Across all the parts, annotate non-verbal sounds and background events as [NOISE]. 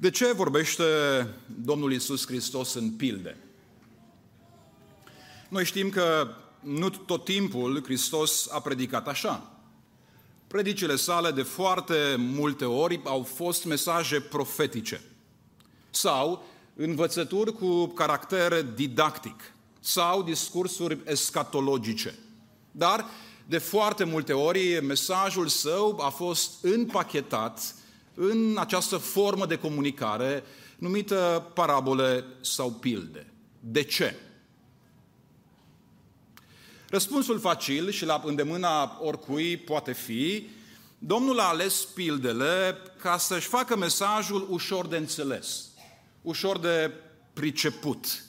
De ce vorbește Domnul Isus Hristos în pilde? Noi știm că nu tot timpul Hristos a predicat așa. Predicile sale de foarte multe ori au fost mesaje profetice sau învățături cu caracter didactic sau discursuri escatologice. Dar de foarte multe ori mesajul său a fost împachetat în această formă de comunicare numită parabole sau pilde. De ce? Răspunsul facil și la îndemâna oricui poate fi, Domnul a ales pildele ca să-și facă mesajul ușor de înțeles, ușor de priceput.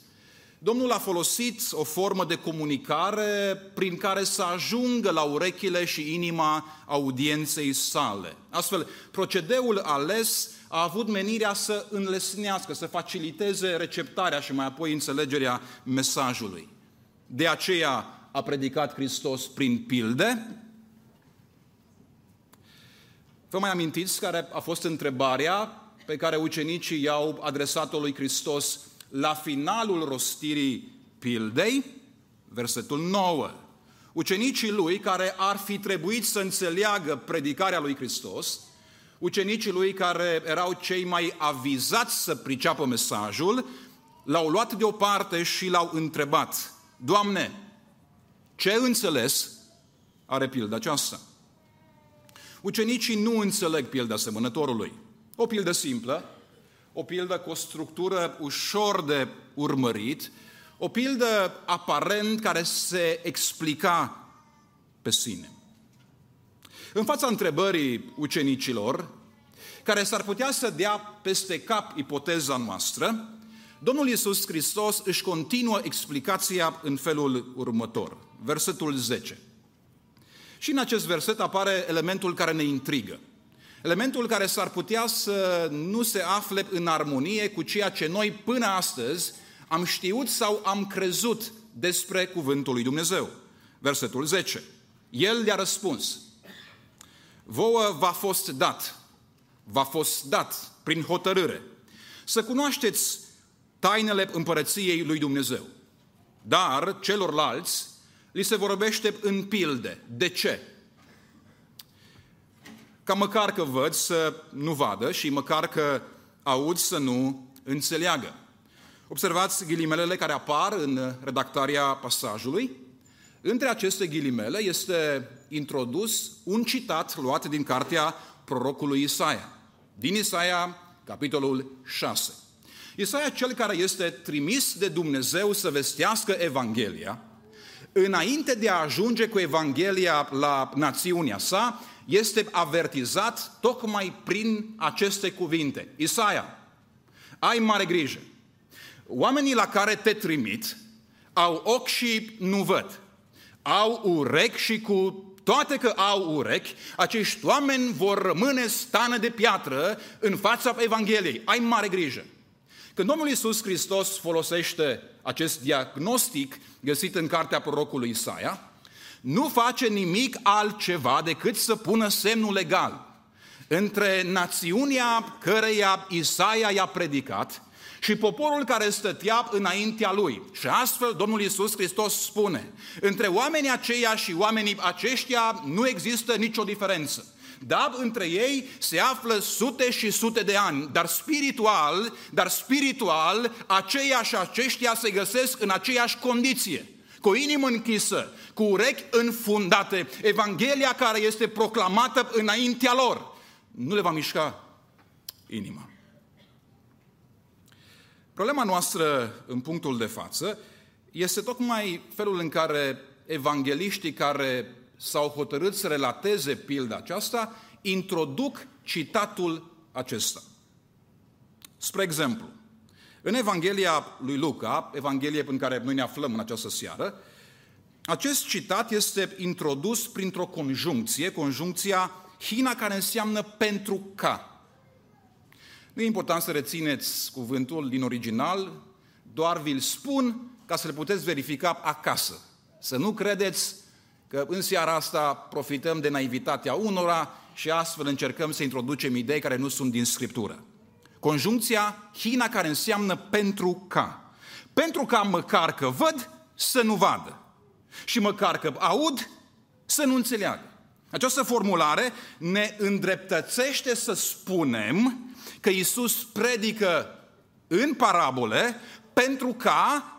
Domnul a folosit o formă de comunicare prin care să ajungă la urechile și inima audienței sale. Astfel, procedeul ales a avut menirea să înlesnească, să faciliteze receptarea și mai apoi înțelegerea mesajului. De aceea a predicat Hristos prin pilde. Vă mai amintiți care a fost întrebarea pe care ucenicii i-au adresat-o lui Hristos la finalul rostirii pildei, versetul 9. Ucenicii lui, care ar fi trebuit să înțeleagă predicarea lui Hristos, ucenicii lui care erau cei mai avizați să priceapă mesajul, l-au luat deoparte și l-au întrebat, Doamne, ce înțeles are pilda aceasta? Ucenicii nu înțeleg pilda semănătorului. O pildă simplă, o pildă cu o structură ușor de urmărit, o pildă aparent care se explica pe sine. În fața întrebării ucenicilor, care s-ar putea să dea peste cap ipoteza noastră, Domnul Iisus Hristos își continuă explicația în felul următor, versetul 10. Și în acest verset apare elementul care ne intrigă – Elementul care s-ar putea să nu se afle în armonie cu ceea ce noi până astăzi am știut sau am crezut despre Cuvântul lui Dumnezeu. Versetul 10. El le-a răspuns, vouă v-a fost dat, v-a fost dat prin hotărâre, să cunoașteți tainele împărăției lui Dumnezeu. Dar celorlalți li se vorbește în pilde. De ce? Ca măcar că văd să nu vadă și măcar că aud să nu înțeleagă. Observați ghilimelele care apar în redactarea pasajului. Între aceste ghilimele este introdus un citat luat din cartea prorocului Isaia. Din Isaia, capitolul 6. Isaia, cel care este trimis de Dumnezeu să vestească Evanghelia, înainte de a ajunge cu Evanghelia la națiunea sa, este avertizat tocmai prin aceste cuvinte. Isaia, ai mare grijă. Oamenii la care te trimit au ochi și nu văd. Au urechi și cu toate că au urechi, acești oameni vor rămâne stană de piatră în fața Evangheliei. Ai mare grijă. Când Domnul Iisus Hristos folosește acest diagnostic găsit în cartea prorocului Isaia, nu face nimic altceva decât să pună semnul legal între națiunea căreia Isaia i-a predicat și poporul care stătea înaintea lui. Și astfel Domnul Iisus Hristos spune, între oamenii aceia și oamenii aceștia nu există nicio diferență. Da, între ei se află sute și sute de ani, dar spiritual, dar spiritual, aceia și aceștia se găsesc în aceeași condiție cu o inimă închisă, cu urechi înfundate, Evanghelia care este proclamată înaintea lor, nu le va mișca inima. Problema noastră în punctul de față este tocmai felul în care evangeliștii care s-au hotărât să relateze pilda aceasta introduc citatul acesta. Spre exemplu, în Evanghelia lui Luca, Evanghelie în care noi ne aflăm în această seară, acest citat este introdus printr-o conjuncție, conjuncția hina care înseamnă pentru ca. Nu e important să rețineți cuvântul din original, doar vi-l spun ca să le puteți verifica acasă. Să nu credeți că în seara asta profităm de naivitatea unora și astfel încercăm să introducem idei care nu sunt din Scriptură. Conjuncția hina care înseamnă pentru ca. Pentru ca măcar că văd, să nu vadă. Și măcar că aud, să nu înțeleagă. Această formulare ne îndreptățește să spunem că Isus predică în parabole pentru ca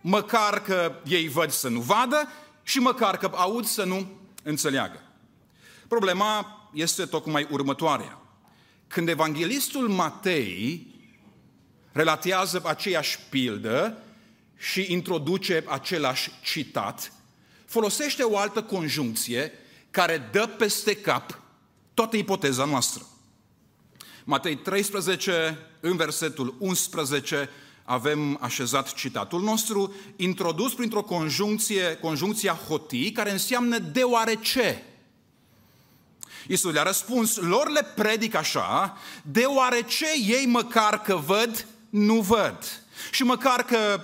măcar că ei văd să nu vadă și măcar că aud să nu înțeleagă. Problema este tocmai următoarea. Când evanghelistul Matei relatează aceeași pildă și introduce același citat, folosește o altă conjuncție care dă peste cap toată ipoteza noastră. Matei 13, în versetul 11, avem așezat citatul nostru, introdus printr-o conjuncție, conjuncția hotii, care înseamnă deoarece. Iisus le-a răspuns, lor le predic așa, deoarece ei măcar că văd, nu văd. Și măcar că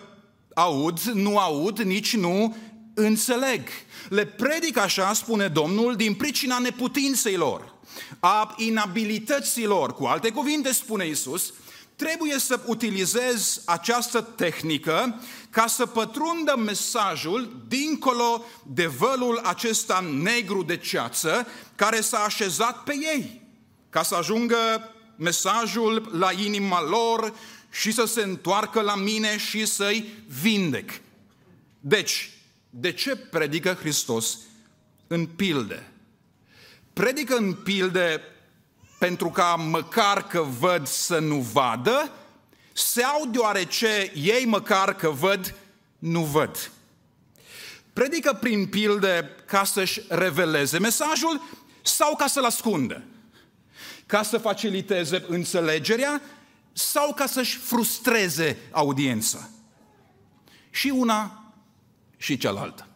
aud, nu aud, nici nu înțeleg. Le predic așa, spune Domnul, din pricina neputinței lor, a inabilității lor. Cu alte cuvinte, spune Iisus, trebuie să utilizez această tehnică ca să pătrundă mesajul dincolo de vălul acesta negru de ceață care s-a așezat pe ei, ca să ajungă mesajul la inima lor și să se întoarcă la mine și să-i vindec. Deci, de ce predică Hristos în pilde? Predică în pilde pentru ca măcar că văd să nu vadă, sau deoarece ei măcar că văd, nu văd. Predică prin pilde ca să-și reveleze mesajul sau ca să-l ascundă? Ca să faciliteze înțelegerea sau ca să-și frustreze audiența? Și una și cealaltă.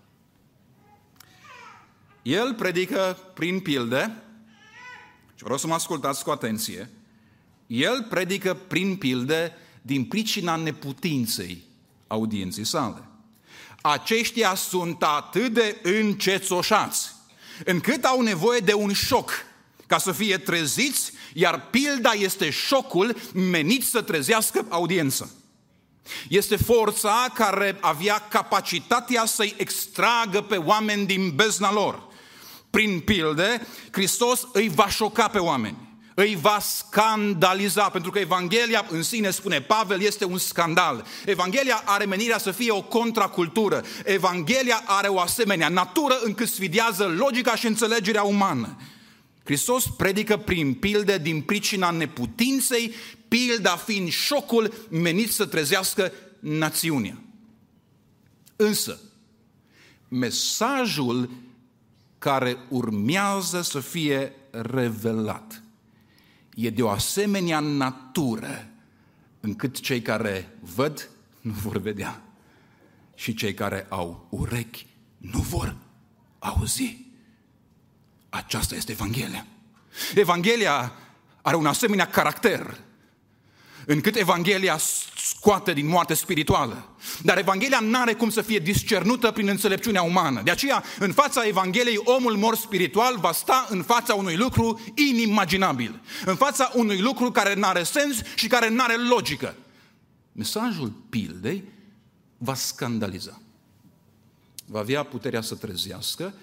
El predică prin pilde și vreau să mă ascultați cu atenție, el predică prin pilde din pricina neputinței audienței sale. Aceștia sunt atât de încețoșați, încât au nevoie de un șoc ca să fie treziți, iar pilda este șocul menit să trezească audiența. Este forța care avea capacitatea să-i extragă pe oameni din bezna lor prin pilde, Hristos îi va șoca pe oameni, îi va scandaliza, pentru că Evanghelia în sine, spune Pavel, este un scandal. Evanghelia are menirea să fie o contracultură. Evanghelia are o asemenea natură încât sfidează logica și înțelegerea umană. Hristos predică prin pilde din pricina neputinței, pilda fiind șocul menit să trezească națiunea. Însă, mesajul care urmează să fie revelat. E de o asemenea natură încât cei care văd nu vor vedea și cei care au urechi nu vor auzi. Aceasta este Evanghelia. Evanghelia are un asemenea caracter încât Evanghelia scoate din moarte spirituală. Dar Evanghelia nu are cum să fie discernută prin înțelepciunea umană. De aceea, în fața Evangheliei, omul mor spiritual va sta în fața unui lucru inimaginabil. În fața unui lucru care nu are sens și care nu are logică. Mesajul pildei va scandaliza. Va avea puterea să trezească,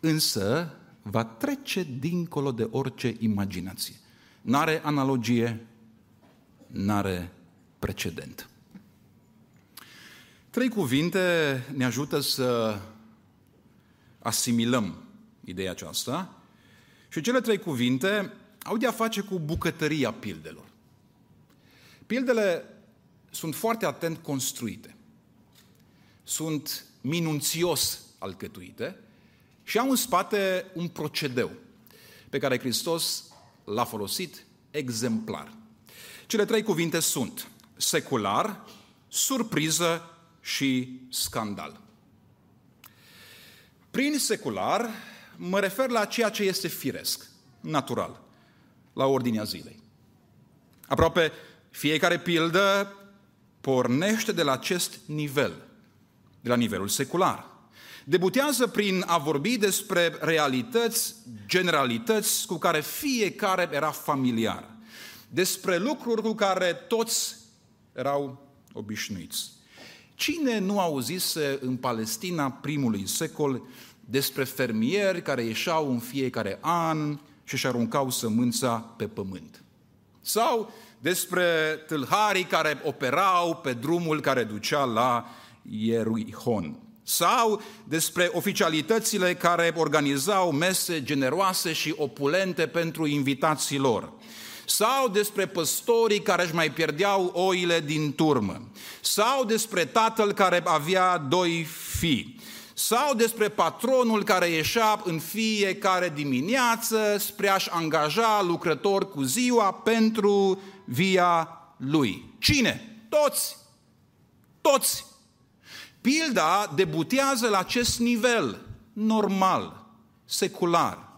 însă va trece dincolo de orice imaginație. N-are analogie, n-are precedent. Trei cuvinte ne ajută să asimilăm ideea aceasta și cele trei cuvinte au de a face cu bucătăria pildelor. Pildele sunt foarte atent construite, sunt minunțios alcătuite și au în spate un procedeu pe care Hristos l-a folosit exemplar. Cele trei cuvinte sunt secular, surpriză și scandal. Prin secular mă refer la ceea ce este firesc, natural, la ordinea zilei. Aproape fiecare pildă pornește de la acest nivel, de la nivelul secular. Debutează prin a vorbi despre realități, generalități cu care fiecare era familiar. Despre lucruri cu care toți erau obișnuiți. Cine nu auzise în Palestina primului secol despre fermieri care ieșeau în fiecare an și își aruncau sămânța pe pământ? Sau despre tâlharii care operau pe drumul care ducea la Ierihon? Sau despre oficialitățile care organizau mese generoase și opulente pentru invitații lor? Sau despre păstorii care își mai pierdeau oile din turmă, sau despre tatăl care avea doi fii, sau despre patronul care ieșea în fiecare dimineață spre a-și angaja lucrători cu ziua pentru via lui. Cine? Toți! Toți! Pilda debutează la acest nivel normal, secular.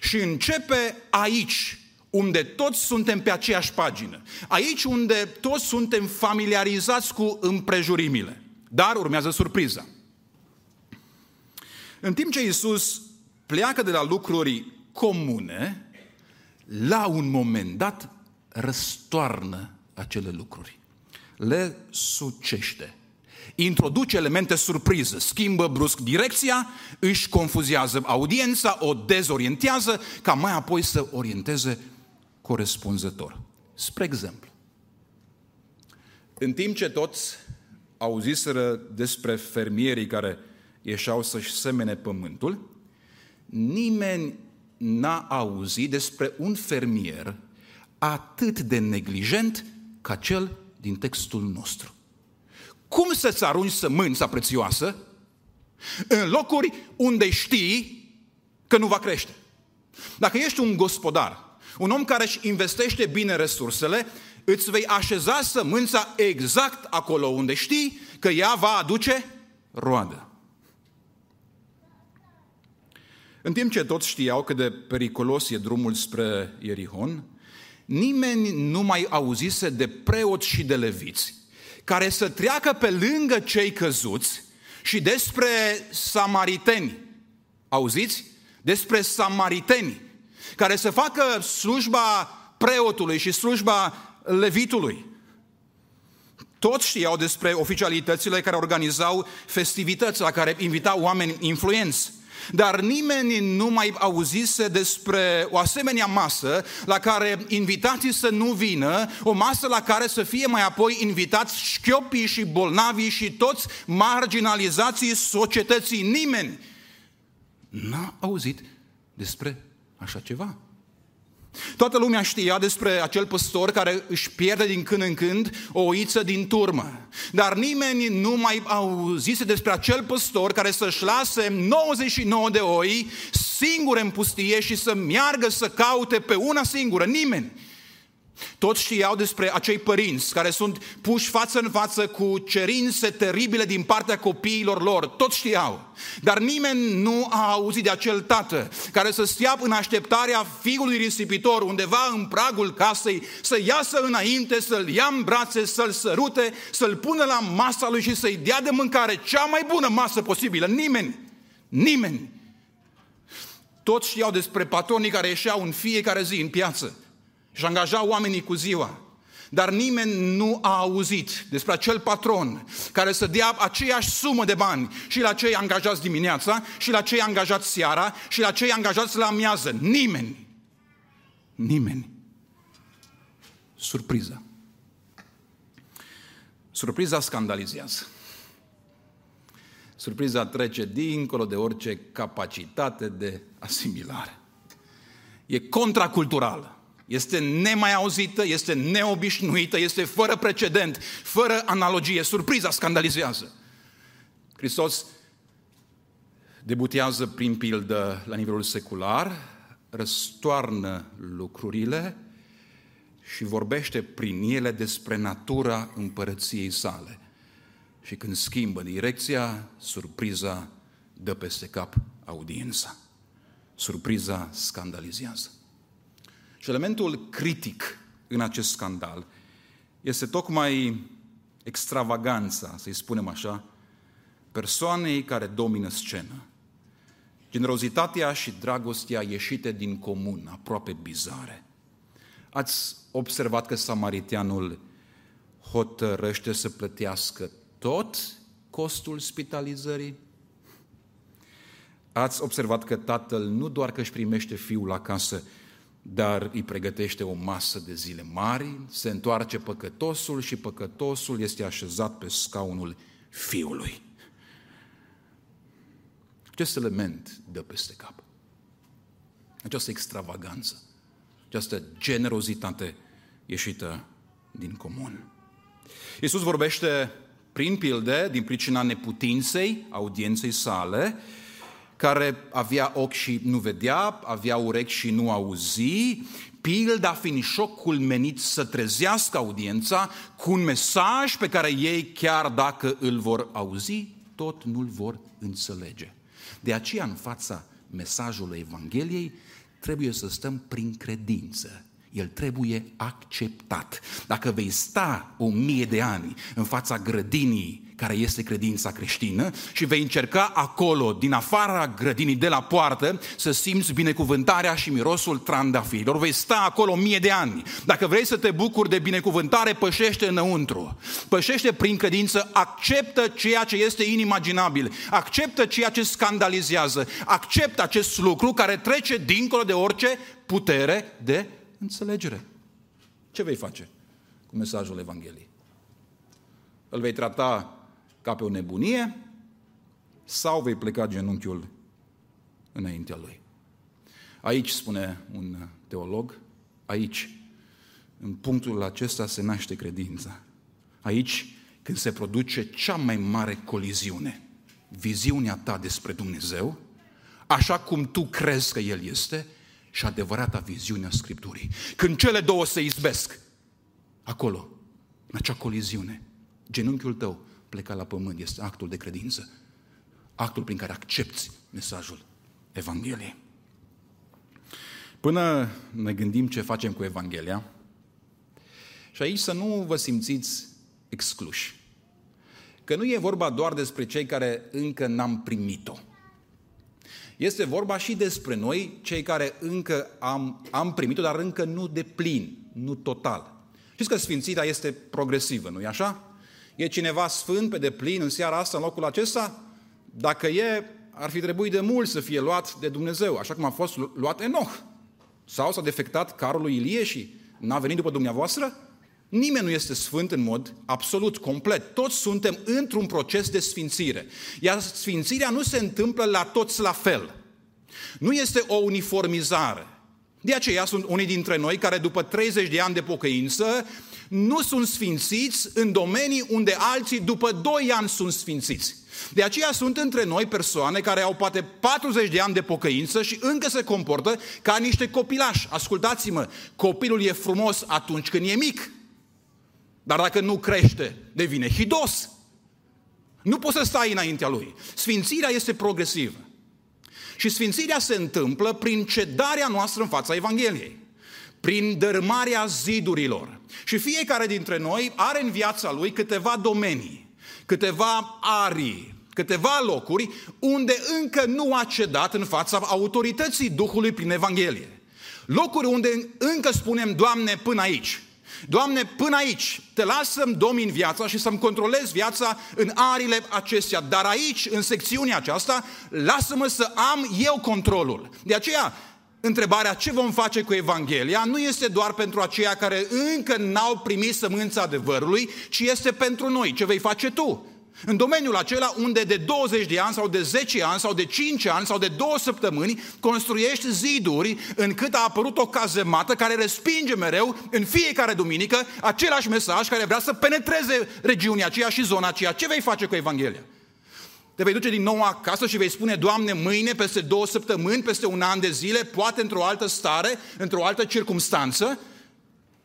Și începe aici, unde toți suntem pe aceeași pagină. Aici unde toți suntem familiarizați cu împrejurimile. Dar urmează surpriza. În timp ce Iisus pleacă de la lucruri comune, la un moment dat răstoarnă acele lucruri. Le sucește. Introduce elemente surpriză, schimbă brusc direcția, își confuzează audiența, o dezorientează, ca mai apoi să orienteze corespunzător. Spre exemplu, în timp ce toți auziseră despre fermierii care ieșeau să-și semene pământul, nimeni n-a auzit despre un fermier atât de neglijent ca cel din textul nostru. Cum să-ți arunci sămânța prețioasă în locuri unde știi că nu va crește? Dacă ești un gospodar un om care își investește bine resursele, îți vei așeza sămânța exact acolo unde știi că ea va aduce roadă. În timp ce toți știau cât de periculos e drumul spre Ierihon, nimeni nu mai auzise de preoți și de leviți care să treacă pe lângă cei căzuți și despre samariteni. Auziți? Despre samariteni care să facă slujba preotului și slujba levitului. Toți știau despre oficialitățile care organizau festivități la care invitau oameni influenți. Dar nimeni nu mai auzise despre o asemenea masă la care invitații să nu vină, o masă la care să fie mai apoi invitați șchiopii și bolnavii și toți marginalizații societății. Nimeni n-a auzit despre așa ceva. Toată lumea știa despre acel păstor care își pierde din când în când o oiță din turmă. Dar nimeni nu mai auzise despre acel păstor care să-și lase 99 de oi singure în pustie și să meargă să caute pe una singură. Nimeni. Toți știau despre acei părinți care sunt puși față în față cu cerințe teribile din partea copiilor lor. Toți știau. Dar nimeni nu a auzit de acel tată care să stea în așteptarea fiului risipitor undeva în pragul casei, să iasă înainte, să-l ia în brațe, să-l sărute, să-l pună la masa lui și să-i dea de mâncare cea mai bună masă posibilă. Nimeni. Nimeni. Toți știau despre patronii care ieșeau în fiecare zi în piață și angaja oamenii cu ziua. Dar nimeni nu a auzit despre acel patron care să dea aceeași sumă de bani și la cei angajați dimineața, și la cei angajați seara, și la cei angajați la amiază. Nimeni. Nimeni. Surpriză. Surpriza scandalizează. Surpriza trece dincolo de orice capacitate de asimilare. E contraculturală. Este nemai auzită, este neobișnuită, este fără precedent, fără analogie. Surpriza scandalizează. Hristos debutează prin pildă la nivelul secular, răstoarnă lucrurile și vorbește prin ele despre natura împărăției sale. Și când schimbă direcția, surpriza dă peste cap audiența. Surpriza scandalizează. Și elementul critic în acest scandal este tocmai extravaganța, să-i spunem așa, persoanei care domină scenă. Generozitatea și dragostea ieșite din comun, aproape bizare. Ați observat că samaritianul hotărăște să plătească tot costul spitalizării? Ați observat că tatăl nu doar că își primește fiul acasă, dar îi pregătește o masă de zile mari, se întoarce păcătosul și păcătosul este așezat pe scaunul fiului. Acest element dă peste cap. Această extravaganță, această generozitate ieșită din comun. Iisus vorbește prin pilde, din pricina neputinței audienței sale, care avea ochi și nu vedea, avea urechi și nu auzi, pilda fiind șocul menit să trezească audiența cu un mesaj pe care ei, chiar dacă îl vor auzi, tot nu-l vor înțelege. De aceea, în fața mesajului Evangheliei, trebuie să stăm prin credință. El trebuie acceptat. Dacă vei sta o mie de ani în fața grădinii care este credința creștină și vei încerca acolo, din afara grădinii de la poartă, să simți binecuvântarea și mirosul trandafirilor. Vei sta acolo mie de ani. Dacă vrei să te bucuri de binecuvântare, pășește înăuntru. Pășește prin credință, acceptă ceea ce este inimaginabil, acceptă ceea ce scandalizează, acceptă acest lucru care trece dincolo de orice putere de înțelegere. Ce vei face cu mesajul Evangheliei? Îl vei trata ca pe o nebunie sau vei pleca genunchiul înaintea lui. Aici, spune un teolog, aici, în punctul acesta se naște credința. Aici, când se produce cea mai mare coliziune, viziunea ta despre Dumnezeu, așa cum tu crezi că El este, și adevărata viziune a Scripturii. Când cele două se izbesc, acolo, în acea coliziune, genunchiul tău pleca la pământ, este actul de credință. Actul prin care accepti mesajul Evangheliei. Până ne gândim ce facem cu Evanghelia, și aici să nu vă simțiți excluși. Că nu e vorba doar despre cei care încă n-am primit-o. Este vorba și despre noi, cei care încă am, am primit-o, dar încă nu de plin, nu total. Știți că Sfințirea este progresivă, nu-i așa? E cineva sfânt pe deplin în seara asta, în locul acesta? Dacă e, ar fi trebuit de mult să fie luat de Dumnezeu, așa cum a fost luat Enoch. Sau s-a defectat carul lui Ilie și n-a venit după dumneavoastră? Nimeni nu este sfânt în mod absolut, complet. Toți suntem într-un proces de sfințire. Iar sfințirea nu se întâmplă la toți la fel. Nu este o uniformizare. De aceea sunt unii dintre noi care după 30 de ani de pocăință nu sunt sfințiți în domenii unde alții după 2 ani sunt sfințiți. De aceea sunt între noi persoane care au poate 40 de ani de pocăință și încă se comportă ca niște copilași. Ascultați-mă, copilul e frumos atunci când e mic. Dar dacă nu crește, devine hidos. Nu poți să stai înaintea lui. Sfințirea este progresivă. Și sfințirea se întâmplă prin cedarea noastră în fața Evangheliei prin dărmarea zidurilor. Și fiecare dintre noi are în viața lui câteva domenii, câteva arii, câteva locuri unde încă nu a cedat în fața autorității Duhului prin Evanghelie. Locuri unde încă spunem, Doamne, până aici. Doamne, până aici te las să-mi domin viața și să-mi controlez viața în arile acestea, dar aici, în secțiunea aceasta, lasă-mă să am eu controlul. De aceea, întrebarea ce vom face cu Evanghelia nu este doar pentru aceia care încă n-au primit sămânța adevărului, ci este pentru noi. Ce vei face tu? În domeniul acela unde de 20 de ani sau de 10 ani sau de 5 ani sau de 2 săptămâni construiești ziduri încât a apărut o cazemată care respinge mereu în fiecare duminică același mesaj care vrea să penetreze regiunea aceea și zona aceea. Ce vei face cu Evanghelia? Te vei duce din nou acasă și vei spune, Doamne, mâine, peste două săptămâni, peste un an de zile, poate într-o altă stare, într-o altă circumstanță,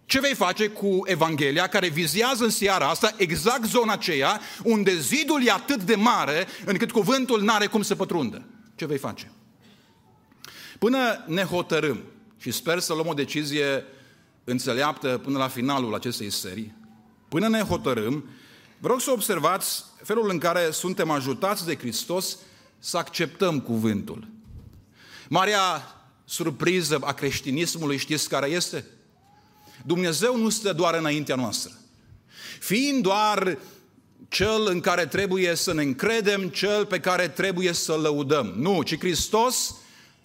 ce vei face cu Evanghelia care vizează în seara asta exact zona aceea unde zidul e atât de mare încât cuvântul n-are cum să pătrundă? Ce vei face? Până ne hotărâm și sper să luăm o decizie înțeleaptă până la finalul acestei serii, până ne hotărâm, vreau să observați felul în care suntem ajutați de Hristos să acceptăm cuvântul. Marea surpriză a creștinismului știți care este? Dumnezeu nu stă doar înaintea noastră. Fiind doar cel în care trebuie să ne încredem, cel pe care trebuie să lăudăm. Nu, ci Hristos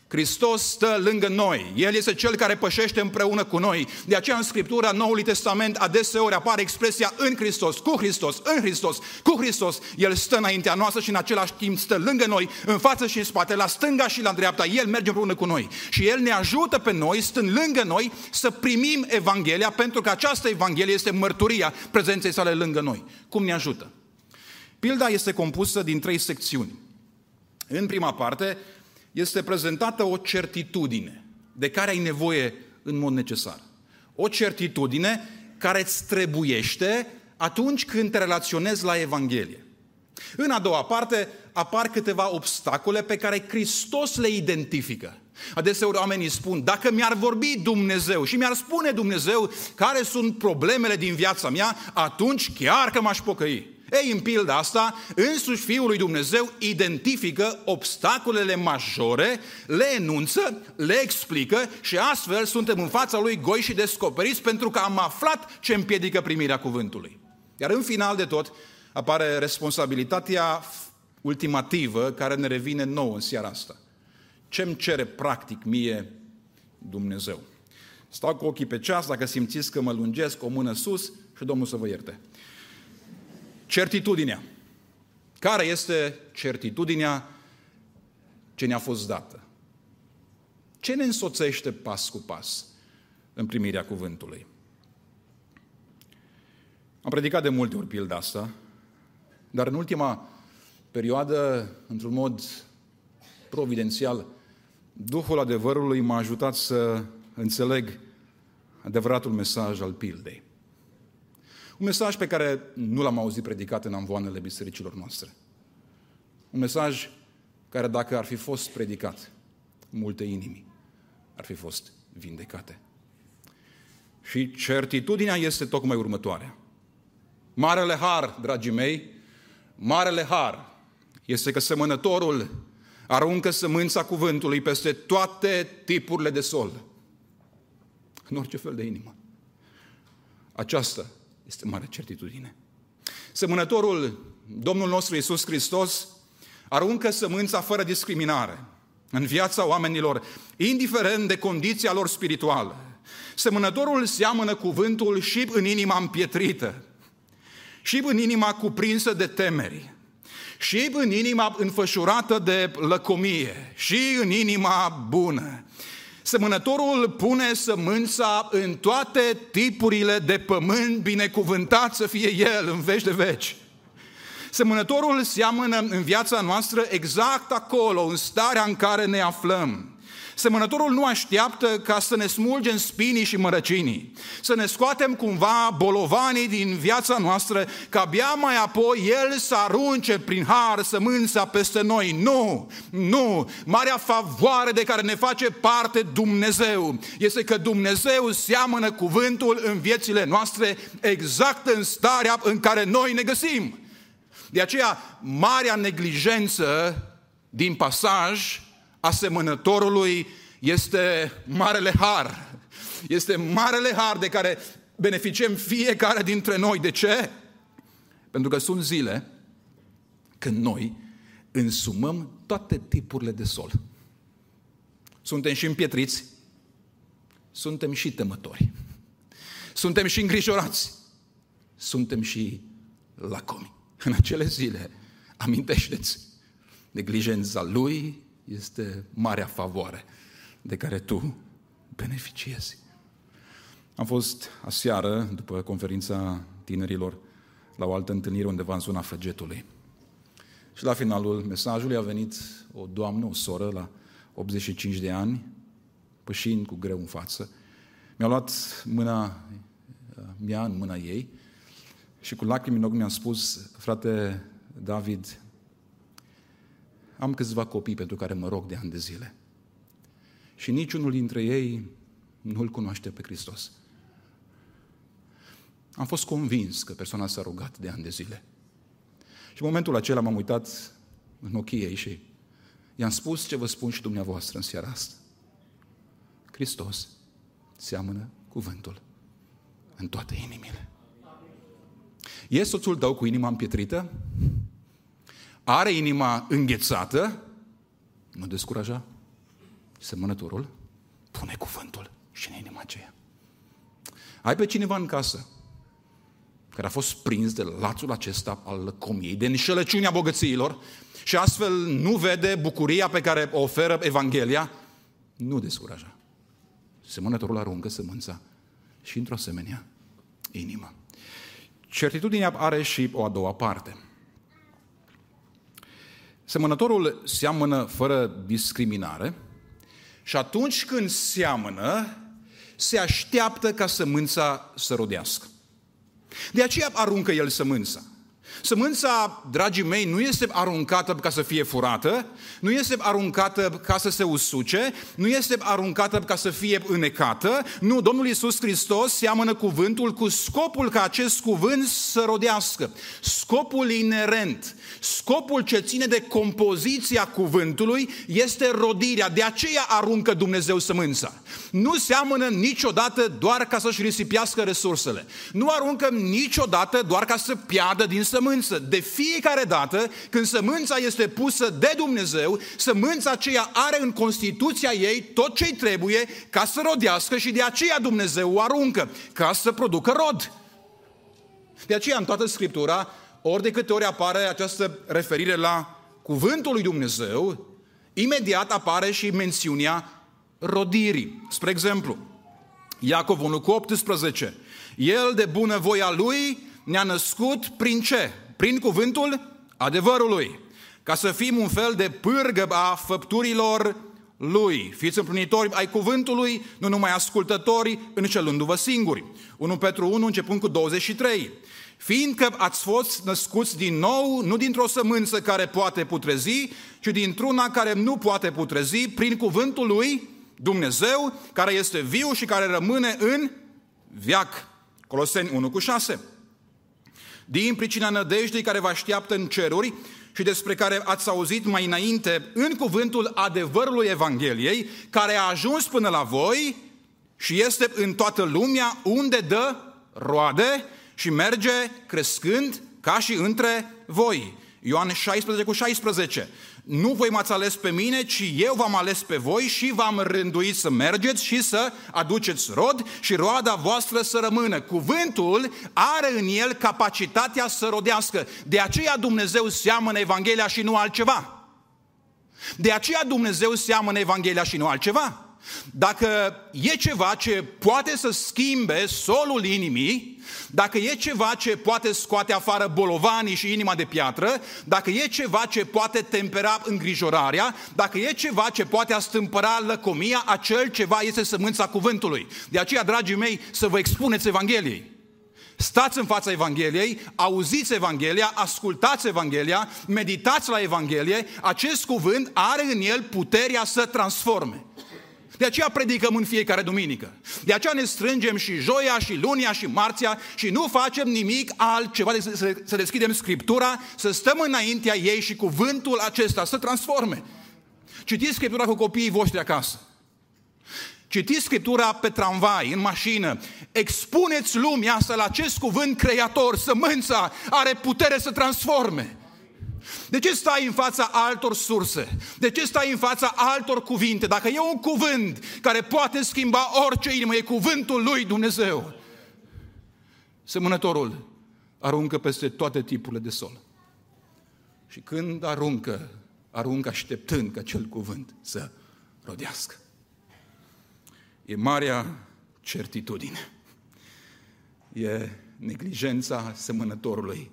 Hristos stă lângă noi. El este cel care pășește împreună cu noi. De aceea în Scriptura Noului Testament adeseori apare expresia în Hristos, cu Hristos, în Hristos, cu Hristos. El stă înaintea noastră și în același timp stă lângă noi, în față și în spate, la stânga și la dreapta. El merge împreună cu noi. Și El ne ajută pe noi, stând lângă noi, să primim Evanghelia, pentru că această Evanghelie este mărturia prezenței sale lângă noi. Cum ne ajută? Pilda este compusă din trei secțiuni. În prima parte, este prezentată o certitudine de care ai nevoie în mod necesar. O certitudine care îți trebuiește atunci când te relaționezi la Evanghelie. În a doua parte apar câteva obstacole pe care Hristos le identifică. Adeseori oamenii spun, dacă mi-ar vorbi Dumnezeu și mi-ar spune Dumnezeu care sunt problemele din viața mea, atunci chiar că m-aș pocăi. Ei, în pilda asta, însuși Fiul lui Dumnezeu identifică obstacolele majore, le enunță, le explică și astfel suntem în fața lui goi și descoperiți pentru că am aflat ce împiedică primirea cuvântului. Iar în final de tot apare responsabilitatea ultimativă care ne revine nouă în seara asta. Ce-mi cere practic mie Dumnezeu? Stau cu ochii pe ceas, dacă simțiți că mă lungesc, o mână sus și Domnul să vă ierte. Certitudinea. Care este certitudinea ce ne-a fost dată? Ce ne însoțește pas cu pas în primirea cuvântului? Am predicat de multe ori pilda asta, dar în ultima perioadă, într-un mod providențial, Duhul adevărului m-a ajutat să înțeleg adevăratul mesaj al pildei. Un mesaj pe care nu l-am auzit predicat în amvoanele bisericilor noastre. Un mesaj care dacă ar fi fost predicat, multe inimi ar fi fost vindecate. Și certitudinea este tocmai următoarea. Marele har, dragii mei, marele har este că semănătorul aruncă sămânța cuvântului peste toate tipurile de sol. În orice fel de inimă. Aceasta este mare certitudine. Semănătorul, Domnul nostru Iisus Hristos, aruncă sămânța fără discriminare în viața oamenilor, indiferent de condiția lor spirituală. Semănătorul seamănă cuvântul și în inima împietrită, și în inima cuprinsă de temeri, și în inima înfășurată de lăcomie, și în inima bună. Semănătorul pune sămânța în toate tipurile de pământ, binecuvântat să fie el în veci de veci. Semănătorul seamănă în viața noastră exact acolo, în starea în care ne aflăm. Semănătorul nu așteaptă ca să ne smulgem spinii și mărăcinii, să ne scoatem cumva bolovanii din viața noastră, ca abia mai apoi El să arunce prin har sămânța peste noi. Nu, nu, marea favoare de care ne face parte Dumnezeu este că Dumnezeu seamănă cuvântul în viețile noastre exact în starea în care noi ne găsim. De aceea, marea neglijență din pasaj asemănătorului este marele har. Este marele har de care beneficiem fiecare dintre noi. De ce? Pentru că sunt zile când noi însumăm toate tipurile de sol. Suntem și împietriți, suntem și temători, suntem și îngrijorați, suntem și lacomi. În acele zile, amintește-ți, neglijența lui este marea favoare de care tu beneficiezi. Am fost aseară, după conferința tinerilor, la o altă întâlnire undeva în zona Făgetului. Și la finalul mesajului a venit o doamnă, o soră, la 85 de ani, pășind cu greu în față. Mi-a luat mâna mea în mâna ei și cu lacrimi în ochi mi-a spus, frate David, am câțiva copii pentru care mă rog de ani de zile. Și niciunul dintre ei nu-L cunoaște pe Hristos. Am fost convins că persoana s-a rugat de ani de zile. Și în momentul acela m-am uitat în ochii ei și i-am spus ce vă spun și dumneavoastră în seara asta. Hristos seamănă cuvântul în toate inimile. E soțul tău cu inima împietrită? Are inima înghețată? Nu descuraja. Semănătorul pune cuvântul și în inima aceea. Ai pe cineva în casă care a fost prins de lațul acesta al comiei, de înșelăciunea bogățiilor și astfel nu vede bucuria pe care o oferă Evanghelia, nu descuraja. Semănătorul aruncă sămânța și într-o asemenea inimă. Certitudinea are și o a doua parte. Semănătorul seamănă fără discriminare și atunci când seamănă, se așteaptă ca sămânța să rodească. De aceea aruncă el sămânța. Sămânța, dragii mei, nu este aruncată ca să fie furată, nu este aruncată ca să se usuce, nu este aruncată ca să fie înecată. Nu, Domnul Iisus Hristos seamănă cuvântul cu scopul ca acest cuvânt să rodească. Scopul inerent, scopul ce ține de compoziția cuvântului este rodirea. De aceea aruncă Dumnezeu sămânța. Nu seamănă niciodată doar ca să-și risipiască resursele. Nu aruncă niciodată doar ca să piadă din sămânță sămânță. De fiecare dată când sămânța este pusă de Dumnezeu, sămânța aceea are în Constituția ei tot ce trebuie ca să rodească și de aceea Dumnezeu o aruncă, ca să producă rod. De aceea în toată Scriptura, ori de câte ori apare această referire la cuvântul lui Dumnezeu, imediat apare și mențiunea rodirii. Spre exemplu, Iacov 1 cu 18. El de bunăvoia lui ne-a născut prin ce? Prin cuvântul adevărului. Ca să fim un fel de pârgă a făpturilor lui. Fiți împlinitori ai cuvântului, nu numai ascultători, înșelându-vă singuri. 1 Petru 1, începând cu 23. Fiindcă ați fost născuți din nou, nu dintr-o sămânță care poate putrezi, ci dintr-una care nu poate putrezi, prin cuvântul lui Dumnezeu, care este viu și care rămâne în viac. Coloseni 1 cu 6 din pricina nădejdei care vă așteaptă în ceruri și despre care ați auzit mai înainte în cuvântul adevărului Evangheliei, care a ajuns până la voi și este în toată lumea unde dă roade și merge crescând ca și între voi. Ioan 16 cu 16 nu voi m-ați ales pe mine, ci eu v-am ales pe voi și v-am rânduit să mergeți și să aduceți rod și roada voastră să rămână. Cuvântul are în el capacitatea să rodească. De aceea Dumnezeu seamănă Evanghelia și nu altceva. De aceea Dumnezeu seamănă Evanghelia și nu altceva. Dacă e ceva ce poate să schimbe solul inimii, dacă e ceva ce poate scoate afară bolovanii și inima de piatră, dacă e ceva ce poate tempera îngrijorarea, dacă e ceva ce poate astâmpăra lăcomia, acel ceva este sămânța cuvântului. De aceea, dragii mei, să vă expuneți Evangheliei. Stați în fața Evangheliei, auziți Evanghelia, ascultați Evanghelia, meditați la Evanghelie, acest cuvânt are în el puterea să transforme. De aceea predicăm în fiecare duminică. De aceea ne strângem și joia, și lunia, și marțea și nu facem nimic altceva decât să, să deschidem Scriptura, să stăm înaintea ei și cuvântul acesta să transforme. Citiți Scriptura cu copiii voștri acasă. Citiți Scriptura pe tramvai, în mașină. Expuneți lumea asta la acest cuvânt creator. Sămânța are putere să transforme. De ce stai în fața altor surse? De ce stai în fața altor cuvinte? Dacă e un cuvânt care poate schimba orice inimă, e cuvântul lui Dumnezeu. Semănătorul aruncă peste toate tipurile de sol. Și când aruncă, aruncă așteptând ca acel cuvânt să rodească. E marea certitudine. E neglijența semănătorului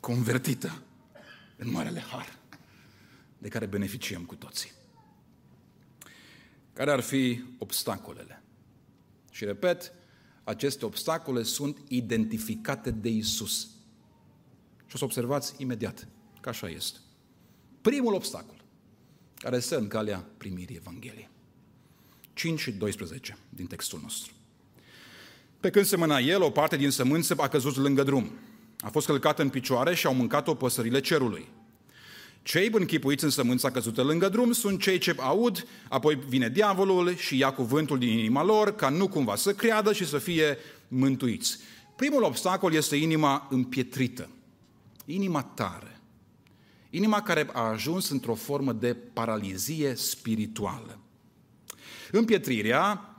convertită în Marele Har, de care beneficiem cu toții. Care ar fi obstacolele? Și repet, aceste obstacole sunt identificate de Isus. Și o să observați imediat că așa este. Primul obstacol care stă în calea primirii Evangheliei. 5 și 12 din textul nostru. Pe când semăna el, o parte din sămânță a căzut lângă drum a fost călcată în picioare și au mâncat-o păsările cerului. Cei închipuiți în sămânța căzută lângă drum sunt cei ce aud, apoi vine diavolul și ia cuvântul din inima lor, ca nu cumva să creadă și să fie mântuiți. Primul obstacol este inima împietrită, inima tare, inima care a ajuns într-o formă de paralizie spirituală. Împietrirea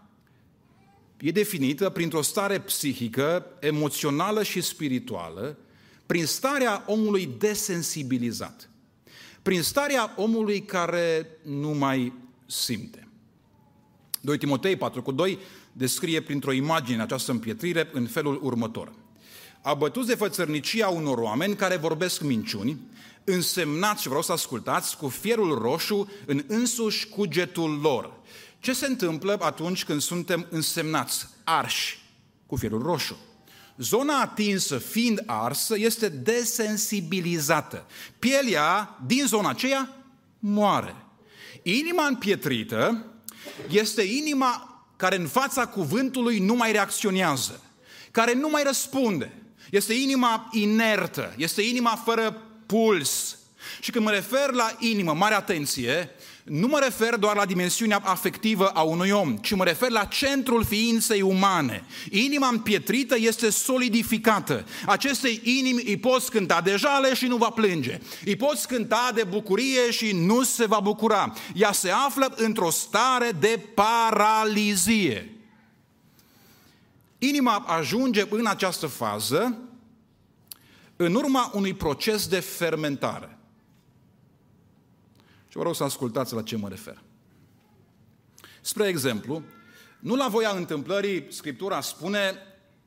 e definită printr-o stare psihică, emoțională și spirituală, prin starea omului desensibilizat, prin starea omului care nu mai simte. 2 Timotei 4 cu 2 descrie printr-o imagine această împietrire în felul următor. Abătuți de fățărnicia unor oameni care vorbesc minciuni, însemnați, și vreau să ascultați, cu fierul roșu în însuși cugetul lor. Ce se întâmplă atunci când suntem însemnați, arși, cu fierul roșu? Zona atinsă, fiind arsă, este desensibilizată. Pielea din zona aceea moare. Inima împietrită este inima care în fața cuvântului nu mai reacționează, care nu mai răspunde. Este inima inertă, este inima fără puls. Și când mă refer la inimă, mare atenție, nu mă refer doar la dimensiunea afectivă a unui om, ci mă refer la centrul ființei umane. Inima împietrită este solidificată. Acestei inimi îi poți cânta de jale și nu va plânge. Îi poți cânta de bucurie și nu se va bucura. Ea se află într-o stare de paralizie. Inima ajunge în această fază în urma unui proces de fermentare. Și vă rog să ascultați la ce mă refer. Spre exemplu, nu la voia întâmplării, Scriptura spune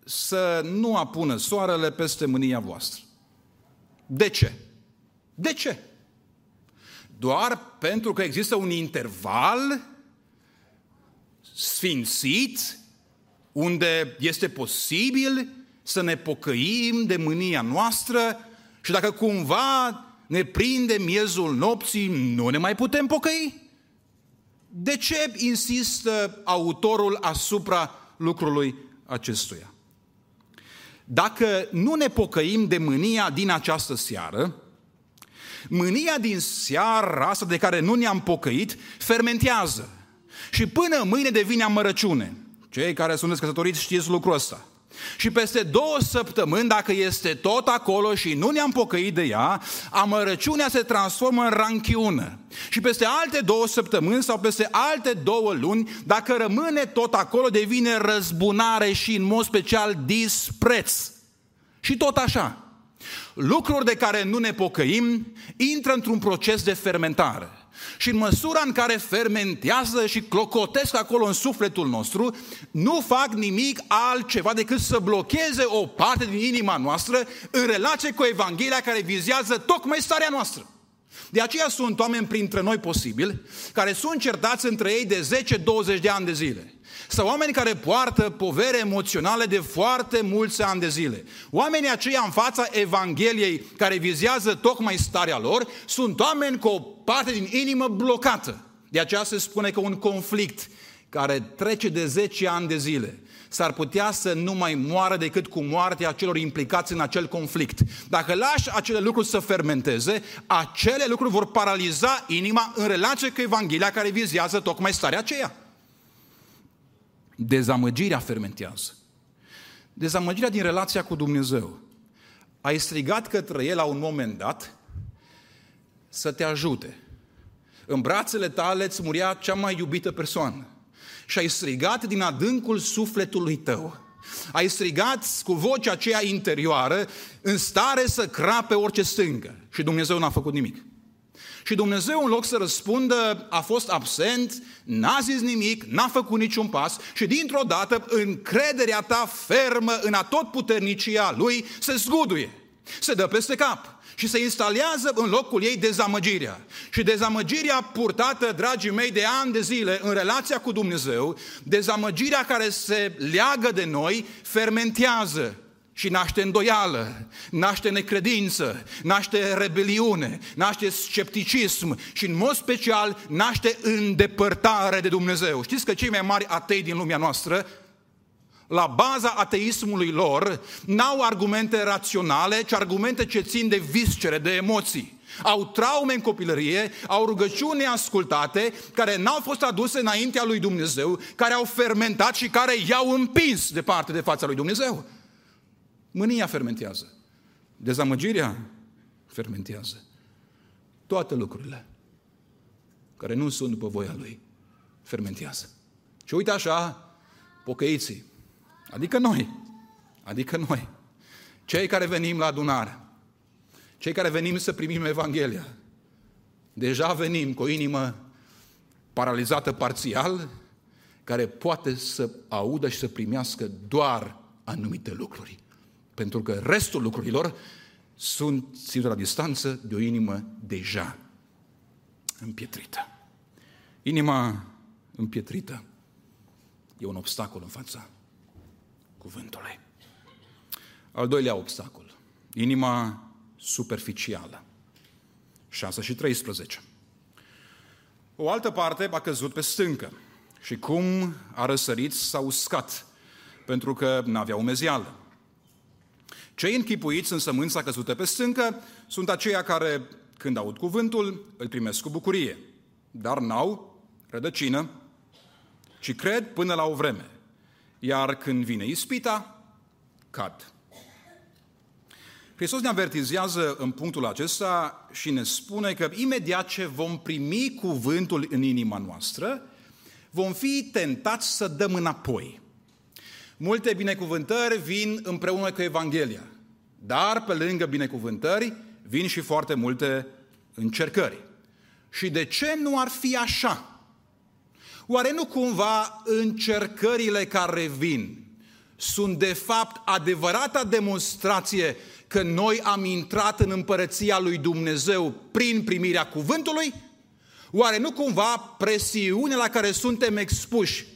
să nu apună soarele peste mânia voastră. De ce? De ce? Doar pentru că există un interval sfințit unde este posibil să ne pocăim de mânia noastră și dacă cumva ne prinde miezul nopții, nu ne mai putem pocăi? De ce insistă autorul asupra lucrului acestuia? Dacă nu ne pocăim de mânia din această seară, mânia din seara asta de care nu ne-am pocăit fermentează și până mâine devine amărăciune. Cei care sunteți căsătoriți știți lucrul ăsta. Și peste două săptămâni, dacă este tot acolo și nu ne-am pocăit de ea, amărăciunea se transformă în ranchiună. Și peste alte două săptămâni sau peste alte două luni, dacă rămâne tot acolo, devine răzbunare și în mod special dispreț. Și tot așa. Lucruri de care nu ne pocăim intră într-un proces de fermentare. Și în măsura în care fermentează și clocotesc acolo în sufletul nostru, nu fac nimic altceva decât să blocheze o parte din inima noastră în relație cu Evanghelia care vizează tocmai starea noastră. De aceea sunt oameni printre noi posibil care sunt certați între ei de 10-20 de ani de zile. Sau oameni care poartă povere emoționale de foarte mulți ani de zile. Oamenii aceia în fața Evangheliei care vizează tocmai starea lor sunt oameni cu o parte din inimă blocată. De aceea se spune că un conflict care trece de 10 ani de zile s-ar putea să nu mai moară decât cu moartea celor implicați în acel conflict. Dacă lași acele lucruri să fermenteze, acele lucruri vor paraliza inima în relație cu Evanghelia care vizează tocmai starea aceea. Dezamăgirea fermentează. Dezamăgirea din relația cu Dumnezeu. Ai strigat către El la un moment dat să te ajute. În brațele tale îți muria cea mai iubită persoană. Și ai strigat din adâncul sufletului tău. Ai strigat cu vocea aceea interioară în stare să crape orice stâncă. Și Dumnezeu n-a făcut nimic. Și Dumnezeu, în loc să răspundă, a fost absent, n-a zis nimic, n-a făcut niciun pas și dintr-o dată încrederea ta fermă în atotputernicia Lui se zguduie, se dă peste cap și se instalează în locul ei dezamăgirea. Și dezamăgirea purtată, dragii mei, de ani de zile în relația cu Dumnezeu, dezamăgirea care se leagă de noi, fermentează și naște îndoială, naște necredință, naște rebeliune, naște scepticism și în mod special naște îndepărtare de Dumnezeu. Știți că cei mai mari atei din lumea noastră, la baza ateismului lor, n-au argumente raționale, ci argumente ce țin de viscere, de emoții. au traume în copilărie, au rugăciuni neascultate, care n-au fost aduse înaintea lui Dumnezeu, care au fermentat și care i-au împins departe de fața lui Dumnezeu. Mânia fermentează. Dezamăgirea fermentează. Toate lucrurile care nu sunt după voia Lui fermentează. Și uite așa, pocăiții, adică noi, adică noi, cei care venim la adunare, cei care venim să primim Evanghelia, deja venim cu o inimă paralizată parțial, care poate să audă și să primească doar anumite lucruri. Pentru că restul lucrurilor sunt ținute la distanță de o inimă deja împietrită. Inima împietrită e un obstacol în fața cuvântului. Al doilea obstacol, inima superficială. 6 și 13. O altă parte a căzut pe stâncă și cum a răsărit s-a uscat, pentru că n-avea umezială. Cei închipuiți în sămânța căzută pe stâncă sunt aceia care, când aud cuvântul, îl primesc cu bucurie, dar n-au rădăcină, ci cred până la o vreme. Iar când vine ispita, cad. Hristos ne avertizează în punctul acesta și ne spune că imediat ce vom primi cuvântul în inima noastră, vom fi tentați să dăm înapoi. Multe binecuvântări vin împreună cu Evanghelia, dar pe lângă binecuvântări vin și foarte multe încercări. Și de ce nu ar fi așa? Oare nu cumva încercările care vin sunt de fapt adevărata demonstrație că noi am intrat în împărăția lui Dumnezeu prin primirea cuvântului? Oare nu cumva presiunea la care suntem expuși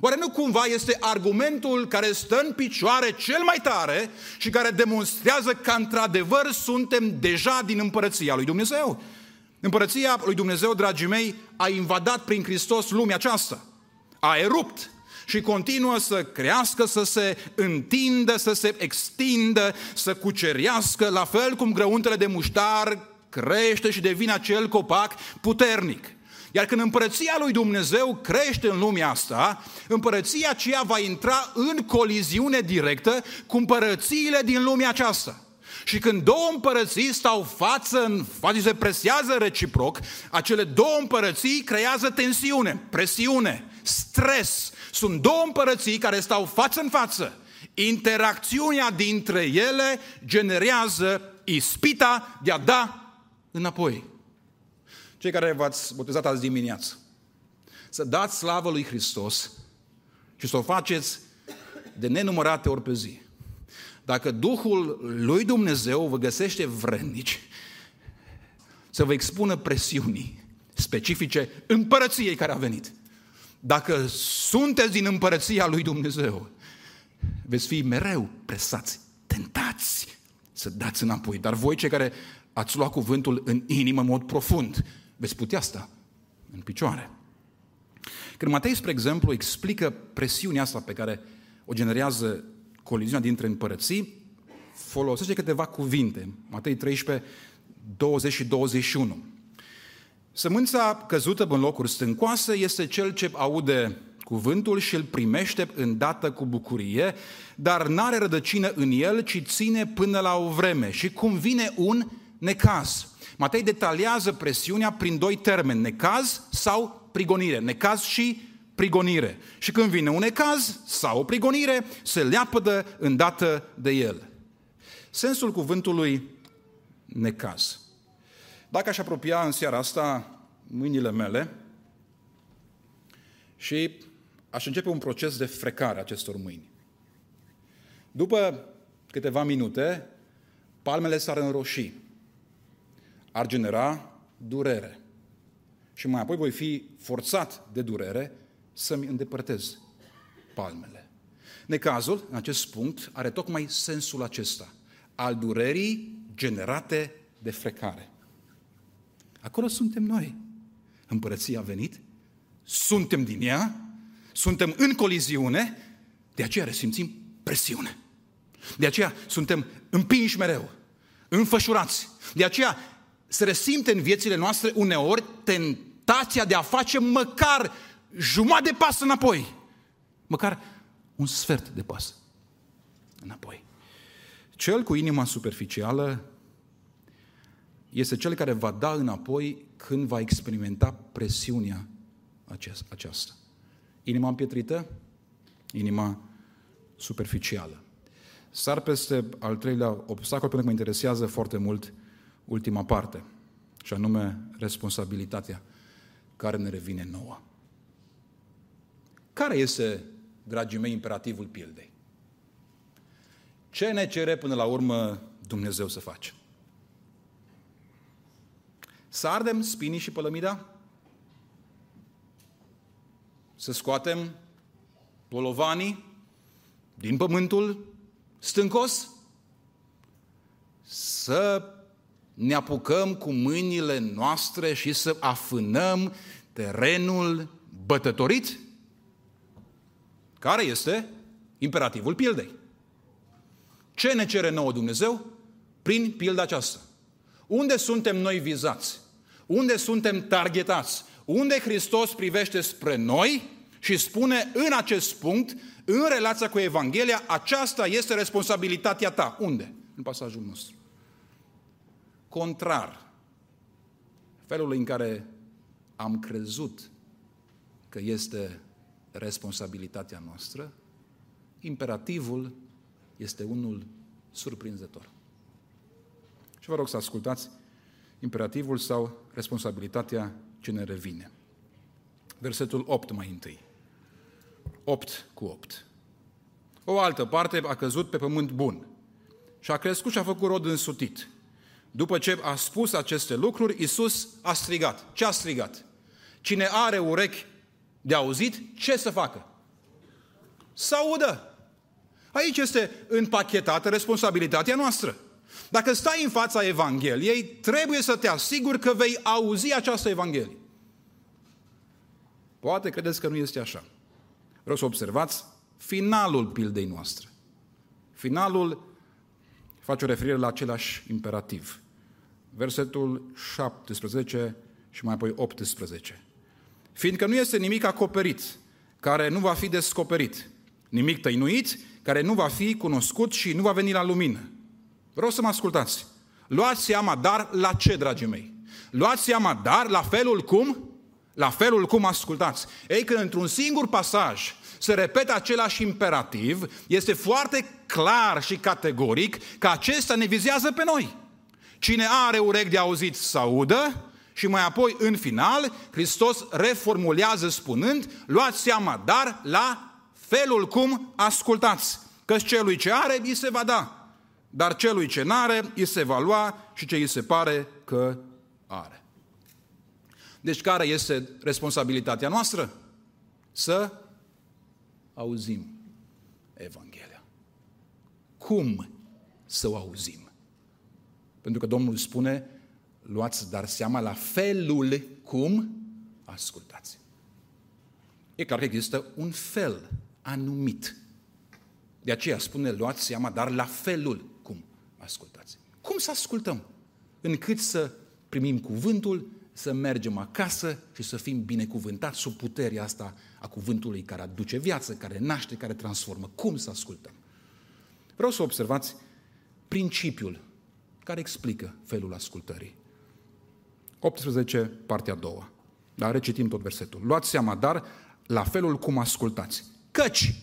Oare nu cumva este argumentul care stă în picioare cel mai tare și care demonstrează că într-adevăr suntem deja din împărăția lui Dumnezeu? Împărăția lui Dumnezeu, dragii mei, a invadat prin Hristos lumea aceasta. A erupt și continuă să crească, să se întindă, să se extindă, să cucerească, la fel cum grăuntele de muștar crește și devine acel copac puternic. Iar când împărăția lui Dumnezeu crește în lumea asta, împărăția aceea va intra în coliziune directă cu împărățiile din lumea aceasta. Și când două împărății stau față în față, se presează reciproc, acele două împărății creează tensiune, presiune, stres. Sunt două împărății care stau față în față. Interacțiunea dintre ele generează ispita de a da înapoi. Cei care v-ați botezat azi dimineață, să dați slavă lui Hristos și să o faceți de nenumărate ori pe zi. Dacă Duhul lui Dumnezeu vă găsește vrednici, să vă expună presiunii specifice împărăției care a venit. Dacă sunteți din împărăția lui Dumnezeu, veți fi mereu presați, tentați să dați înapoi. Dar voi cei care ați luat cuvântul în inimă în mod profund, veți putea sta în picioare. Când Matei, spre exemplu, explică presiunea asta pe care o generează coliziunea dintre împărății, folosește câteva cuvinte. Matei 13, 20 și 21. Sămânța căzută în locuri stâncoase este cel ce aude cuvântul și îl primește îndată cu bucurie, dar n-are rădăcină în el, ci ține până la o vreme. Și cum vine un necaz. Matei detaliază presiunea prin doi termeni, necaz sau prigonire. Necaz și prigonire. Și când vine un necaz sau o prigonire, se leapădă îndată de el. Sensul cuvântului necaz. Dacă aș apropia în seara asta mâinile mele și aș începe un proces de frecare a acestor mâini. După câteva minute, palmele s-ar înroși ar genera durere. Și mai apoi voi fi forțat de durere să-mi îndepărtez palmele. Necazul, în acest punct, are tocmai sensul acesta, al durerii generate de frecare. Acolo suntem noi. Împărăția a venit, suntem din ea, suntem în coliziune, de aceea resimțim presiune. De aceea suntem împinși mereu, înfășurați. De aceea se resimte în viețile noastre uneori tentația de a face măcar jumătate de pas înapoi. Măcar un sfert de pas înapoi. Cel cu inima superficială este cel care va da înapoi când va experimenta presiunea aceasta. Inima împietrită, inima superficială. Sar peste al treilea obstacol pentru că mă interesează foarte mult ultima parte, și anume responsabilitatea care ne revine nouă. Care este, dragii mei, imperativul pildei? Ce ne cere până la urmă Dumnezeu să facem? Să ardem spinii și pălămida? Să scoatem bolovanii din pământul stâncos? Să ne apucăm cu mâinile noastre și să afânăm terenul bătătorit? Care este imperativul pildei? Ce ne cere nouă Dumnezeu? Prin pilda aceasta. Unde suntem noi vizați? Unde suntem targetați? Unde Hristos privește spre noi și spune în acest punct, în relația cu Evanghelia, aceasta este responsabilitatea ta. Unde? În pasajul nostru. Contrar felul în care am crezut că este responsabilitatea noastră, imperativul este unul surprinzător. Și vă rog să ascultați imperativul sau responsabilitatea ce ne revine. Versetul 8 mai întâi. 8 cu 8. O altă parte a căzut pe pământ bun și a crescut și a făcut rod însutit. După ce a spus aceste lucruri, Isus a strigat. Ce a strigat? Cine are urechi de auzit, ce să facă? Să audă. Aici este împachetată responsabilitatea noastră. Dacă stai în fața Evangheliei, trebuie să te asiguri că vei auzi această Evanghelie. Poate credeți că nu este așa. Vreau să observați finalul pildei noastre. Finalul face o referire la același imperativ. Versetul 17 și mai apoi 18. Fiindcă nu este nimic acoperit, care nu va fi descoperit, nimic tăinuit, care nu va fi cunoscut și nu va veni la lumină. Vreau să mă ascultați. Luați seama, dar la ce, dragii mei? Luați seama, dar la felul cum? La felul cum ascultați. Ei, când într-un singur pasaj se repetă același imperativ, este foarte clar și categoric că acesta ne vizează pe noi. Cine are urechi de auzit să audă și mai apoi, în final, Hristos reformulează spunând, luați seama, dar la felul cum ascultați. Că celui ce are, îi se va da dar celui ce n-are, îi se va lua și ce îi se pare că are. Deci care este responsabilitatea noastră? Să auzim Evanghelia. Cum să o auzim? Pentru că Domnul spune, luați dar seama la felul cum ascultați. E clar că există un fel anumit. De aceea spune, luați seama, dar la felul ascultați. Cum să ascultăm? Încât să primim cuvântul, să mergem acasă și să fim binecuvântați sub puterea asta a cuvântului care aduce viață, care naște, care transformă. Cum să ascultăm? Vreau să observați principiul care explică felul ascultării. 18, partea a doua. Dar recitim tot versetul. Luați seama, dar, la felul cum ascultați. Căci,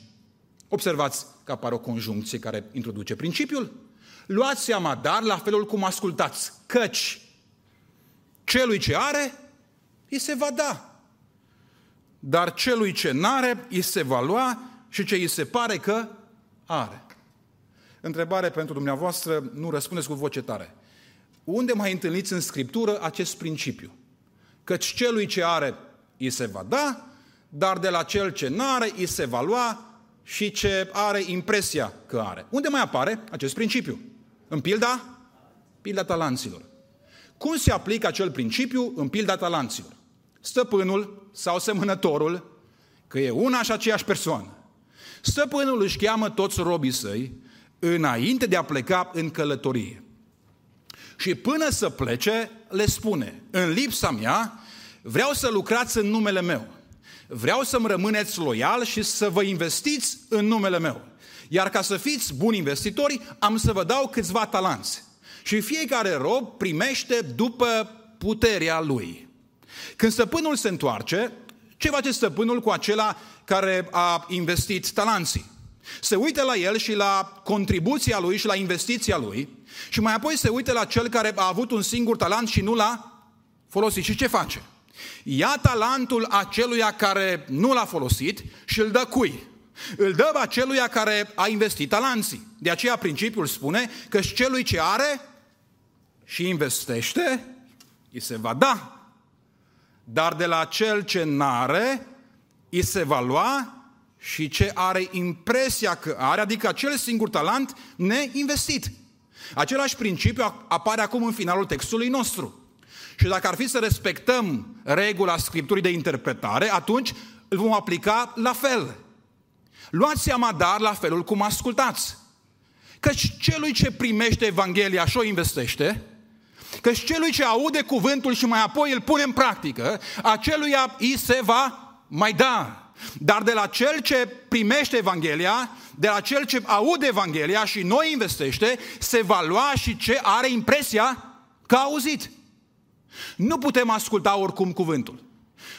observați că apare o conjuncție care introduce principiul. Luați seama, dar, la felul cum ascultați, căci celui ce are, îi se va da. Dar celui ce n-are, îi se va lua și ce îi se pare că are. Întrebare pentru dumneavoastră, nu răspundeți cu voce tare. Unde mai întâlniți în Scriptură acest principiu? Căci celui ce are, îi se va da, dar de la cel ce n-are, îi se va lua și ce are impresia că are. Unde mai apare acest principiu? În pilda? Pilda talanților. Cum se aplică acel principiu în pilda talanților? Stăpânul sau semănătorul, că e una și aceeași persoană. Stăpânul își cheamă toți robii săi înainte de a pleca în călătorie. Și până să plece, le spune, în lipsa mea, vreau să lucrați în numele meu. Vreau să-mi rămâneți loial și să vă investiți în numele meu. Iar ca să fiți buni investitori, am să vă dau câțiva talanți. Și fiecare rob primește după puterea lui. Când stăpânul se întoarce, ce face stăpânul cu acela care a investit talanții? Se uită la el și la contribuția lui și la investiția lui și mai apoi se uită la cel care a avut un singur talent și nu l-a folosit. Și ce face? Ia talentul aceluia care nu l-a folosit și îl dă cui? Îl dă aceluia care a investit talanții. De aceea principiul spune că și celui ce are și investește, îi se va da. Dar de la cel ce n-are, îi se va lua și ce are impresia că are, adică acel singur talent neinvestit. Același principiu apare acum în finalul textului nostru. Și dacă ar fi să respectăm regula Scripturii de interpretare, atunci îl vom aplica la fel. Luați seama, dar, la felul cum ascultați. Căci celui ce primește Evanghelia și o investește, căci celui ce aude cuvântul și mai apoi îl pune în practică, aceluia îi se va mai da. Dar de la cel ce primește Evanghelia, de la cel ce aude Evanghelia și noi investește, se va lua și ce are impresia că a auzit. Nu putem asculta oricum cuvântul.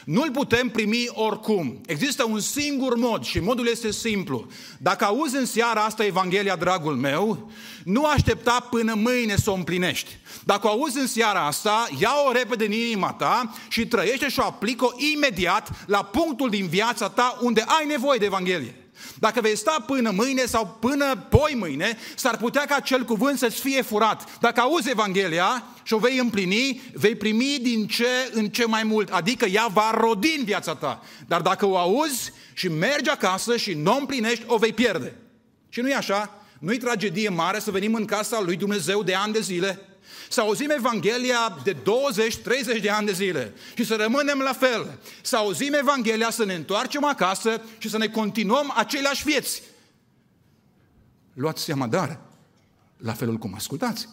Nu-l putem primi oricum. Există un singur mod și modul este simplu. Dacă auzi în seara asta Evanghelia, dragul meu, nu aștepta până mâine să o împlinești. Dacă o auzi în seara asta, ia-o repede în inima ta și trăiește și o aplică imediat la punctul din viața ta unde ai nevoie de Evanghelie. Dacă vei sta până mâine sau până poi mâine, s-ar putea ca acel cuvânt să-ți fie furat. Dacă auzi Evanghelia și o vei împlini, vei primi din ce în ce mai mult, adică ea va rodi în viața ta. Dar dacă o auzi și mergi acasă și nu o împlinești, o vei pierde. Și nu e așa? Nu-i tragedie mare să venim în casa lui Dumnezeu de ani de zile să auzim Evanghelia de 20-30 de ani de zile și să rămânem la fel. Să auzim Evanghelia, să ne întoarcem acasă și să ne continuăm aceleași vieți. Luați seama, dar, la felul cum ascultați.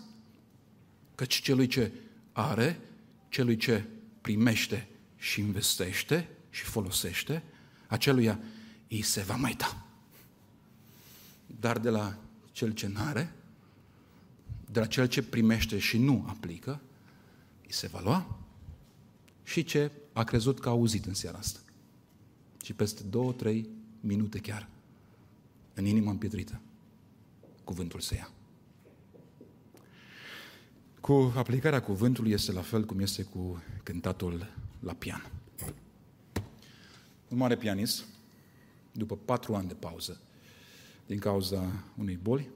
Căci celui ce are, celui ce primește și investește și folosește, aceluia îi se va mai da. Dar de la cel ce n-are, de la cel ce primește și nu aplică, îi se va lua și ce a crezut că a auzit în seara asta. Și peste două, trei minute chiar, în inima împietrită, cuvântul se ia. Cu aplicarea cuvântului este la fel cum este cu cântatul la pian. Un mare pianist, după patru ani de pauză, din cauza unei boli,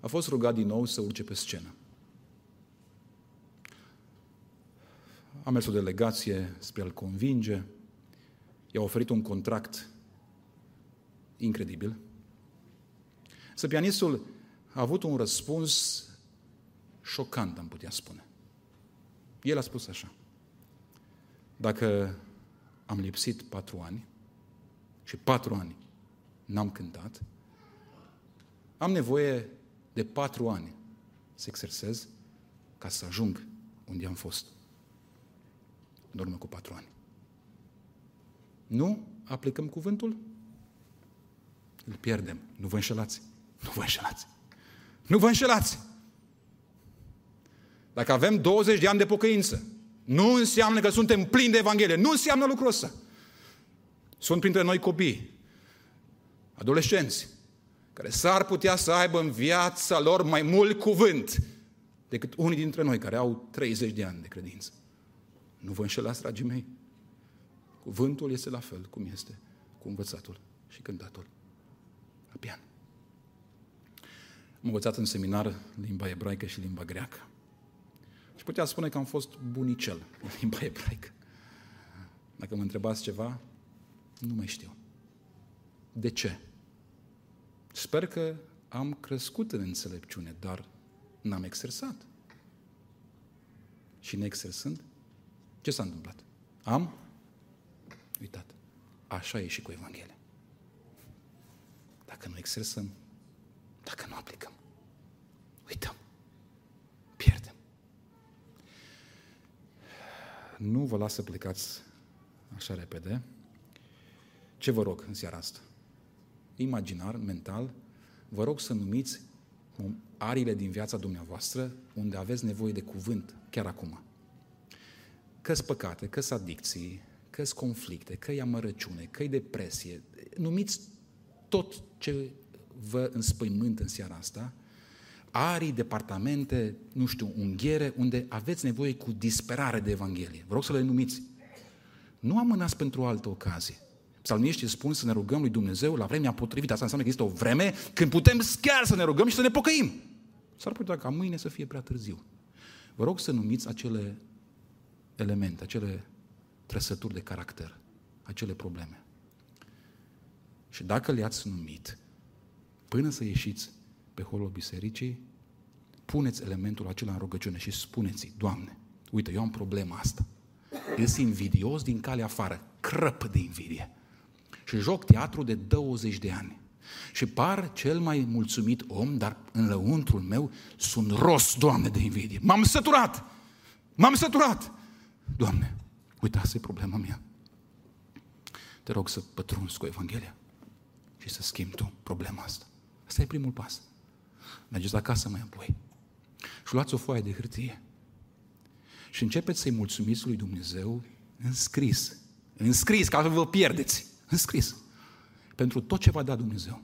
a fost rugat din nou să urce pe scenă. A mers o delegație spre a-l convinge, i-a oferit un contract incredibil. Să pianistul a avut un răspuns șocant, am putea spune. El a spus așa. Dacă am lipsit patru ani și patru ani n-am cântat, am nevoie de patru ani să exersez ca să ajung unde am fost în urmă cu patru ani. Nu aplicăm cuvântul? Îl pierdem. Nu vă înșelați. Nu vă înșelați. Nu vă înșelați. Dacă avem 20 de ani de pocăință, nu înseamnă că suntem plini de Evanghelie. Nu înseamnă lucrul ăsta. Sunt printre noi copii, adolescenți, care s-ar putea să aibă în viața lor mai mult cuvânt decât unii dintre noi care au 30 de ani de credință. Nu vă înșelați, dragii mei. Cuvântul este la fel cum este cu învățatul și cântatul la pian. Am învățat în seminar limba ebraică și limba greacă. Și putea spune că am fost bunicel în limba ebraică. Dacă mă întrebați ceva, nu mai știu. De ce? Sper că am crescut în înțelepciune, dar n-am exersat. Și neexersând, ce s-a întâmplat? Am uitat. Așa e și cu Evanghelia. Dacă nu exersăm, dacă nu aplicăm, uităm, pierdem. Nu vă las să plecați așa repede. Ce vă rog în seara asta? Imaginar, mental, vă rog să numiți arile din viața dumneavoastră unde aveți nevoie de cuvânt chiar acum. Că-s păcate, că-s adicții, că-s conflicte, că-i amărăciune, că-i depresie. Numiți tot ce vă înspăimânt în seara asta, arii, departamente, nu știu, unghiere, unde aveți nevoie cu disperare de Evanghelie. Vă rog să le numiți. Nu amânați pentru o altă ocazie. Psalmiștii spun să ne rugăm lui Dumnezeu la vremea potrivită. Asta înseamnă că există o vreme când putem chiar să ne rugăm și să ne pocăim. S-ar putea ca mâine să fie prea târziu. Vă rog să numiți acele elemente, acele trăsături de caracter, acele probleme. Și dacă le-ați numit, până să ieșiți pe holul bisericii, puneți elementul acela în rugăciune și spuneți Doamne, uite, eu am problema asta. Ești invidios din calea afară, crăp de invidie. Și joc teatru de 20 de ani. Și par cel mai mulțumit om, dar în lăuntrul meu sunt ros, Doamne, de invidie. M-am săturat! M-am săturat! Doamne, uite, asta e problema mea. Te rog să pătrunzi cu Evanghelia și să schimbi tu problema asta. Asta e primul pas. Mergeți acasă mai apoi și luați o foaie de hârtie și începeți să-i mulțumiți lui Dumnezeu în scris. În scris, ca să vă pierdeți. În scris. Pentru tot ce va da Dumnezeu.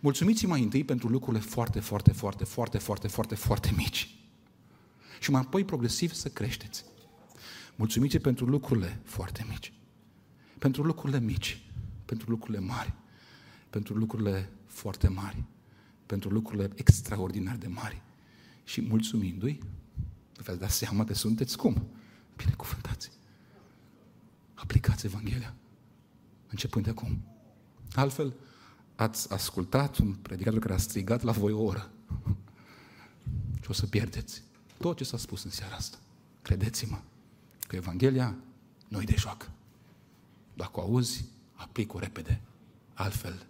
Mulțumiți mai întâi pentru lucrurile foarte, foarte, foarte, foarte, foarte, foarte, foarte mici. Și mai apoi progresiv să creșteți. Mulțumiți pentru lucrurile foarte mici. Pentru lucrurile mici. Pentru lucrurile mari. Pentru lucrurile foarte mari. Pentru lucrurile extraordinar de mari. Și mulțumindu-i, veți da seama că sunteți cum? Binecuvântați. Aplicați Evanghelia. Începând de acum. Altfel, ați ascultat un predicator care a strigat la voi o oră. [LAUGHS] Și o să pierdeți tot ce s-a spus în seara asta. Credeți-mă că Evanghelia nu-i de joacă. Dacă o auzi, aplic-o repede. Altfel,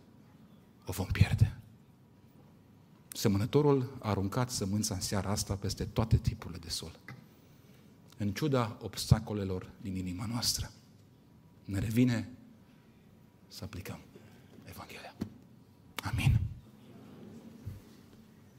o vom pierde. Semănătorul a aruncat sămânța în seara asta peste toate tipurile de sol. În ciuda obstacolelor din inima noastră, ne revine să aplicăm Evanghelia. Amin.